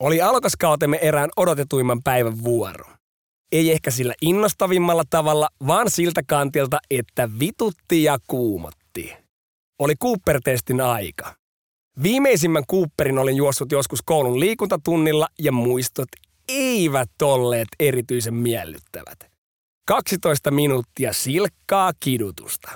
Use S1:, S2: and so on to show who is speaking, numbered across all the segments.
S1: Oli alkaskautemme erään odotetuimman päivän vuoro. Ei ehkä sillä innostavimmalla tavalla, vaan siltä kantilta, että vitutti ja kuumotti. Oli Cooper-testin aika. Viimeisimmän Cooperin olin juossut joskus koulun liikuntatunnilla ja muistot eivät olleet erityisen miellyttävät. 12 minuuttia silkkaa kidutusta.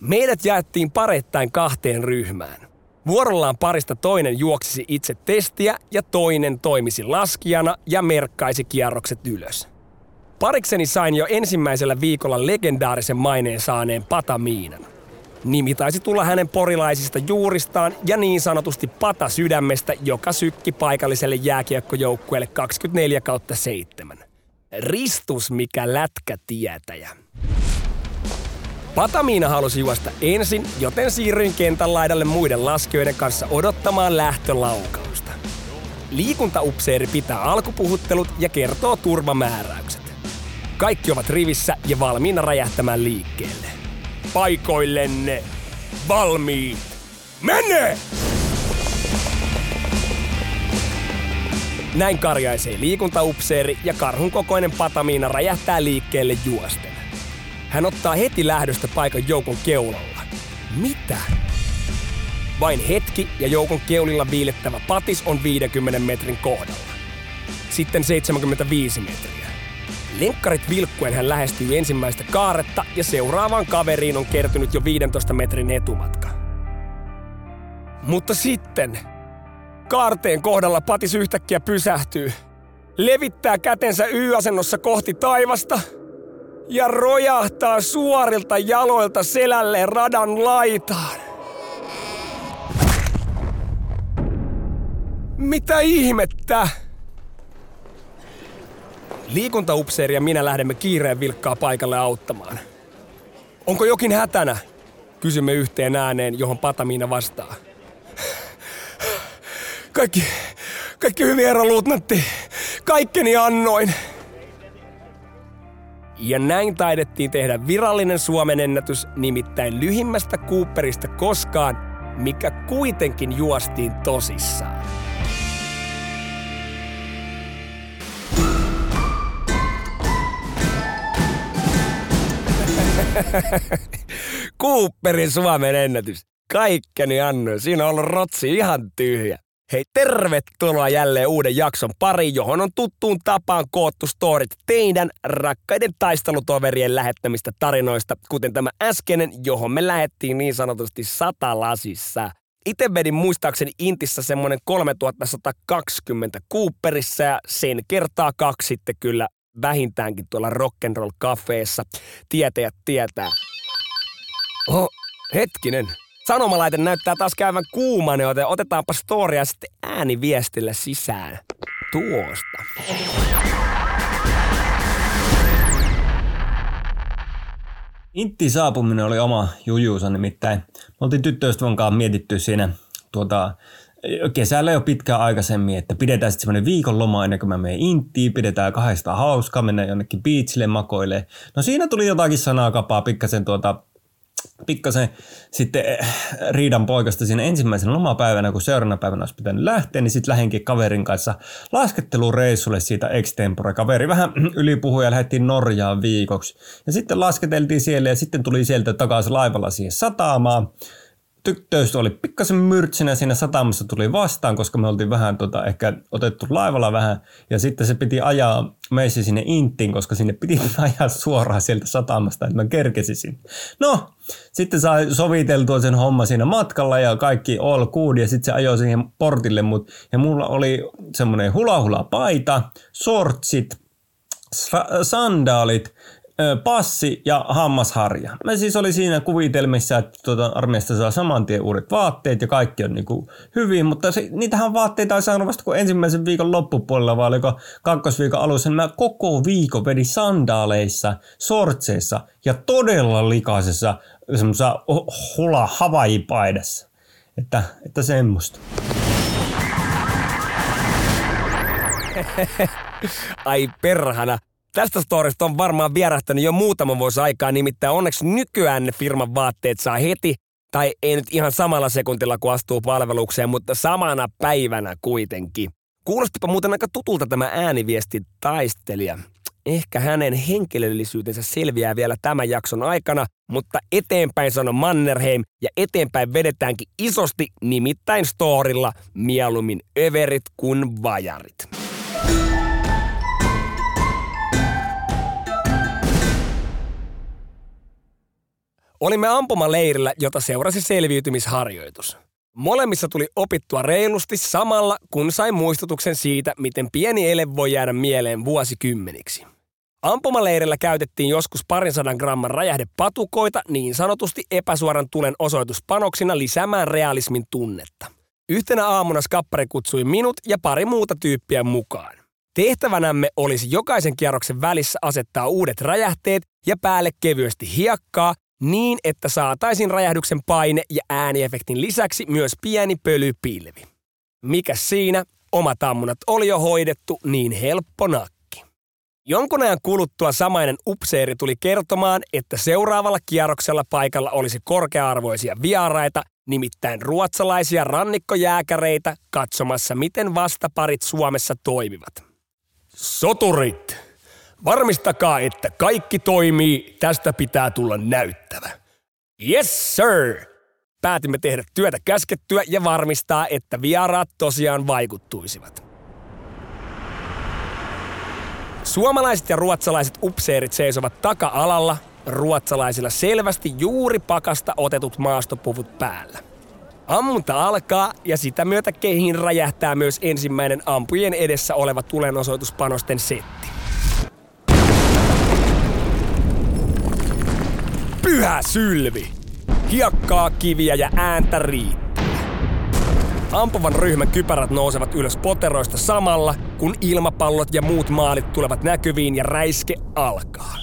S1: Meidät jaettiin parettain kahteen ryhmään. Vuorollaan parista toinen juoksisi itse testiä ja toinen toimisi laskijana ja merkkaisi kierrokset ylös. Parikseni sain jo ensimmäisellä viikolla legendaarisen maineen saaneen Patamiinan. Nimi taisi tulla hänen porilaisista juuristaan ja niin sanotusti pata sydämestä, joka sykki paikalliselle jääkiekkojoukkueelle 24 kautta 7. Ristus mikä lätkätietäjä. Patamiina halusi juosta ensin, joten siirryin kentän laidalle muiden laskijoiden kanssa odottamaan lähtölaukausta. Liikuntaupseeri pitää alkupuhuttelut ja kertoo turvamääräykset. Kaikki ovat rivissä ja valmiina räjähtämään liikkeelle. Paikoillenne! Valmiit! Mene! Näin karjaisee liikuntaupseeri ja karhun kokoinen patamiina räjähtää liikkeelle juosten. Hän ottaa heti lähdöstä paikan joukon keulalla. Mitä? Vain hetki ja joukon keulilla viilettävä patis on 50 metrin kohdalla. Sitten 75 metriä. Lenkkarit vilkkuen hän lähestyy ensimmäistä kaaretta ja seuraavaan kaveriin on kertynyt jo 15 metrin etumatka. Mutta sitten kaarteen kohdalla patis yhtäkkiä pysähtyy. Levittää kätensä Y-asennossa kohti taivasta – ja rojahtaa suorilta jaloilta selälle radan laitaan. Mitä ihmettä? Liikuntaupseeri ja minä lähdemme kiireen vilkkaa paikalle auttamaan. Onko jokin hätänä? Kysymme yhteen ääneen, johon Patamiina vastaa. Kaikki, kaikki hyvin, herra luutnantti. Kaikkeni annoin. Ja näin taidettiin tehdä virallinen Suomen ennätys, nimittäin lyhimmästä Cooperista koskaan, mikä kuitenkin juostiin tosissaan. Cooperin Suomen ennätys. Kaikkeni annoin. Siinä on ollut rotsi ihan tyhjä. Hei, tervetuloa jälleen uuden jakson pari, johon on tuttuun tapaan koottu storit teidän rakkaiden taistelutoverien lähettämistä tarinoista, kuten tämä äskeinen, johon me lähettiin niin sanotusti satalasissa. Itse vedin muistaakseni Intissä semmonen 3120 Cooperissa ja sen kertaa kaksi sitten kyllä vähintäänkin tuolla rock'n'roll kafeessa. Tietäjät tietää. Oh, hetkinen. Sanomalaite näyttää taas käyvän kuuman, joten otetaanpa storia sitten ääniviestillä sisään. Tuosta.
S2: Intti saapuminen oli oma jujuusa nimittäin. Me oltiin tyttöystävän kanssa mietitty siinä tuota, kesällä jo pitkään aikaisemmin, että pidetään sitten semmoinen viikon loma ennen kuin mä menen Inttiin, pidetään kahdesta hauskaa, mennään jonnekin beachille makoille. No siinä tuli jotakin sanaa kapaa pikkasen tuota pikkasen sitten eh, riidan poikasta siinä ensimmäisenä lomapäivänä, kun seuraavana päivänä olisi pitänyt lähteä, niin sitten lähenkin kaverin kanssa laskettelureissulle siitä extempore. Kaveri vähän ylipuhui ja lähdettiin Norjaan viikoksi. Ja sitten lasketeltiin siellä ja sitten tuli sieltä takaisin laivalla siihen satamaan. Tyttöystä oli pikkasen myrtsinä siinä satamassa tuli vastaan, koska me oltiin vähän tota, ehkä otettu laivalla vähän. Ja sitten se piti ajaa meissä sinne Intiin, koska sinne piti ajaa suoraan sieltä satamasta, että mä kerkesisin. No, sitten sai soviteltua sen homma siinä matkalla ja kaikki all good ja sitten se ajoi siihen portille. Mut, ja mulla oli semmoinen hula hula paita, sortsit, sandaalit, passi ja hammasharja. Mä siis oli siinä kuvitelmissa, että tuota, armeijasta saa saman tien uudet vaatteet ja kaikki on niinku hyvin, mutta se, niitähän vaatteita ei saanut vasta kuin ensimmäisen viikon loppupuolella, vaan oliko kakkosviikon alussa. Niin mä koko viikon vedin sandaaleissa, sortseissa ja todella likaisessa semmoisessa hula Hawaii-paidassa. Että, että semmoista.
S1: Ai perhana. Tästä storista on varmaan vierähtänyt jo muutama vuosi aikaa, nimittäin onneksi nykyään ne firman vaatteet saa heti, tai ei nyt ihan samalla sekuntilla kun astuu palvelukseen, mutta samana päivänä kuitenkin. Kuulostipa muuten aika tutulta tämä ääniviesti taistelija. Ehkä hänen henkilöllisyytensä selviää vielä tämän jakson aikana, mutta eteenpäin sano Mannerheim ja eteenpäin vedetäänkin isosti nimittäin storilla mieluummin överit kuin vajarit. Olimme ampumaleirillä, jota seurasi selviytymisharjoitus. Molemmissa tuli opittua reilusti samalla, kun sai muistutuksen siitä, miten pieni ele voi jäädä mieleen vuosikymmeniksi. Ampumaleirillä käytettiin joskus parin sadan gramman räjähdepatukoita niin sanotusti epäsuoran tulen osoituspanoksina lisäämään realismin tunnetta. Yhtenä aamuna skappari kutsui minut ja pari muuta tyyppiä mukaan. Tehtävänämme olisi jokaisen kierroksen välissä asettaa uudet räjähteet ja päälle kevyesti hiekkaa, niin, että saataisiin räjähdyksen paine ja ääniefektin lisäksi myös pieni pölypilvi. Mikä siinä? Omat ammunat oli jo hoidettu niin helppo nakki. Jonkun ajan kuluttua samainen upseeri tuli kertomaan, että seuraavalla kierroksella paikalla olisi korkea-arvoisia vieraita, nimittäin ruotsalaisia rannikkojääkäreitä katsomassa, miten vastaparit Suomessa toimivat. Soturit! Varmistakaa, että kaikki toimii. Tästä pitää tulla näyttävä. Yes, sir! Päätimme tehdä työtä käskettyä ja varmistaa, että vieraat tosiaan vaikuttuisivat. Suomalaiset ja ruotsalaiset upseerit seisovat taka-alalla, ruotsalaisilla selvästi juuri pakasta otetut maastopuvut päällä. Ammunta alkaa ja sitä myötä kehiin räjähtää myös ensimmäinen ampujien edessä oleva tulenosoituspanosten setti. Pyhä sylvi! Hiekkaa, kiviä ja ääntä riittää. Ampuvan ryhmän kypärät nousevat ylös poteroista samalla, kun ilmapallot ja muut maalit tulevat näkyviin ja räiske alkaa.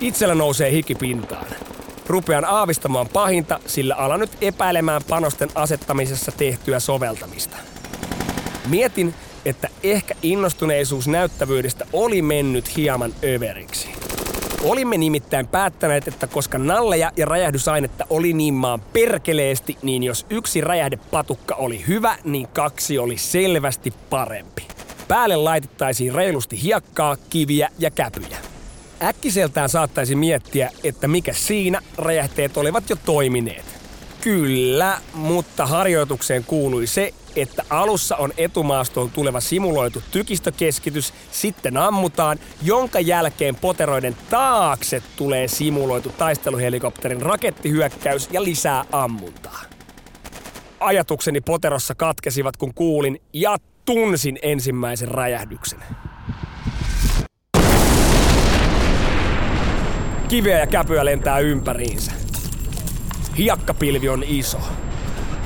S1: Itsellä nousee hikipintaan. Rupean aavistamaan pahinta, sillä alan nyt epäilemään panosten asettamisessa tehtyä soveltamista. Mietin, että ehkä innostuneisuus näyttävyydestä oli mennyt hieman överiksi. Olimme nimittäin päättäneet, että koska nalleja ja räjähdysainetta oli niin maan perkeleesti, niin jos yksi räjähdepatukka oli hyvä, niin kaksi oli selvästi parempi. Päälle laitettaisiin reilusti hiekkaa, kiviä ja käpyjä. Äkkiseltään saattaisi miettiä, että mikä siinä räjähteet olivat jo toimineet. Kyllä, mutta harjoitukseen kuului se, että alussa on etumaastoon tuleva simuloitu tykistökeskitys, sitten ammutaan, jonka jälkeen poteroiden taakse tulee simuloitu taisteluhelikopterin rakettihyökkäys ja lisää ammuntaa. Ajatukseni poterossa katkesivat, kun kuulin ja tunsin ensimmäisen räjähdyksen. Kiveä ja käpyä lentää ympäriinsä. Hiakkapilvi on iso.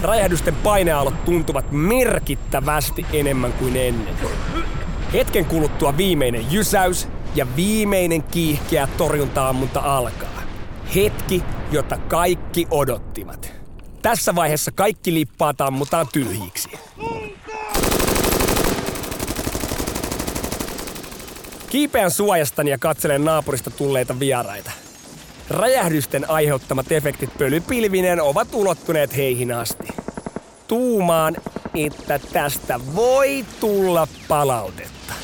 S1: Räjähdysten painealot tuntuvat merkittävästi enemmän kuin ennen. Hetken kuluttua viimeinen jysäys ja viimeinen kiihkeä torjuntaammunta alkaa. Hetki, jota kaikki odottivat. Tässä vaiheessa kaikki lippaa tammutaan tyhjiksi. Kiipeän suojastani ja katselen naapurista tulleita vieraita. Räjähdysten aiheuttamat efektit pölypilvineen ovat ulottuneet heihin asti. Tuumaan, että tästä voi tulla palautetta.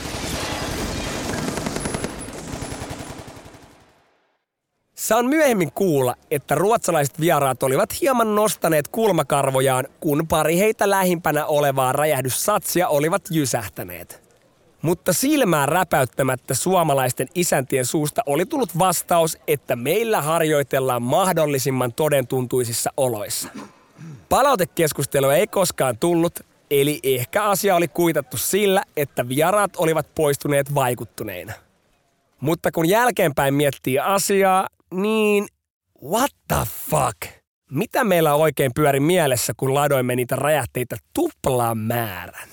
S1: Saan myöhemmin kuulla, että ruotsalaiset vieraat olivat hieman nostaneet kulmakarvojaan, kun pari heitä lähimpänä olevaa räjähdyssatsia olivat jysähtäneet. Mutta silmää räpäyttämättä suomalaisten isäntien suusta oli tullut vastaus, että meillä harjoitellaan mahdollisimman todentuntuisissa oloissa. Palautekeskustelua ei koskaan tullut, eli ehkä asia oli kuitattu sillä, että vieraat olivat poistuneet vaikuttuneina. Mutta kun jälkeenpäin miettii asiaa, niin what the fuck? Mitä meillä oikein pyöri mielessä, kun ladoimme niitä räjähteitä tuplaan määrän?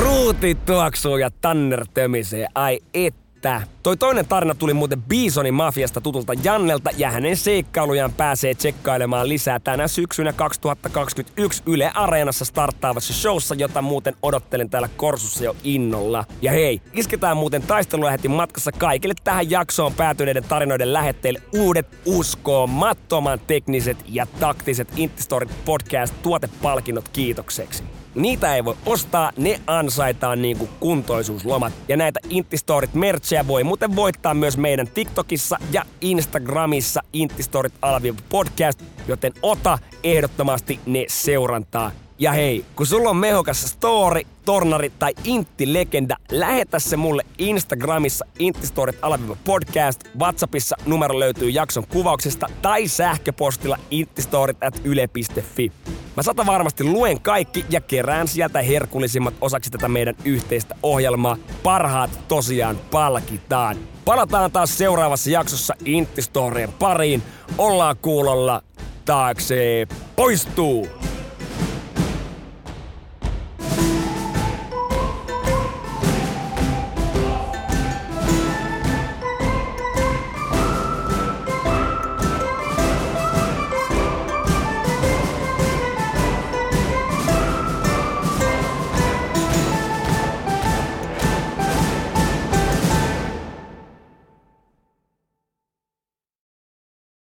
S1: Ruuti tuoksuu ja Tanner tömisee, ai et että toi toinen tarina tuli muuten Bisonin mafiasta tutulta Jannelta ja hänen seikkailujaan pääsee tsekkailemaan lisää tänä syksynä 2021 Yle Areenassa starttaavassa showssa, jota muuten odottelen täällä Korsussa jo innolla. Ja hei, isketään muuten taistelulähetin matkassa kaikille tähän jaksoon päätyneiden tarinoiden lähetteille uudet uskomattoman tekniset ja taktiset Intistorit podcast tuotepalkinnot kiitokseksi. Niitä ei voi ostaa, ne ansaitaan niinku kuntoisuuslomat. Ja näitä Intistorit merchejä voi muuten voittaa myös meidän TikTokissa ja Instagramissa Intistorit podcast, joten ota ehdottomasti ne seurantaa. Ja hei, kun sulla on mehokas story, tornari tai intti-legenda, lähetä se mulle Instagramissa Intistorit podcast. Whatsappissa numero löytyy jakson kuvauksesta tai sähköpostilla intistorit at yle.fi. Mä sata varmasti luen kaikki ja kerään sieltä herkullisimmat osaksi tätä meidän yhteistä ohjelmaa. Parhaat tosiaan palkitaan. Palataan taas seuraavassa jaksossa Intistorien pariin. Ollaan kuulolla taakse poistuu!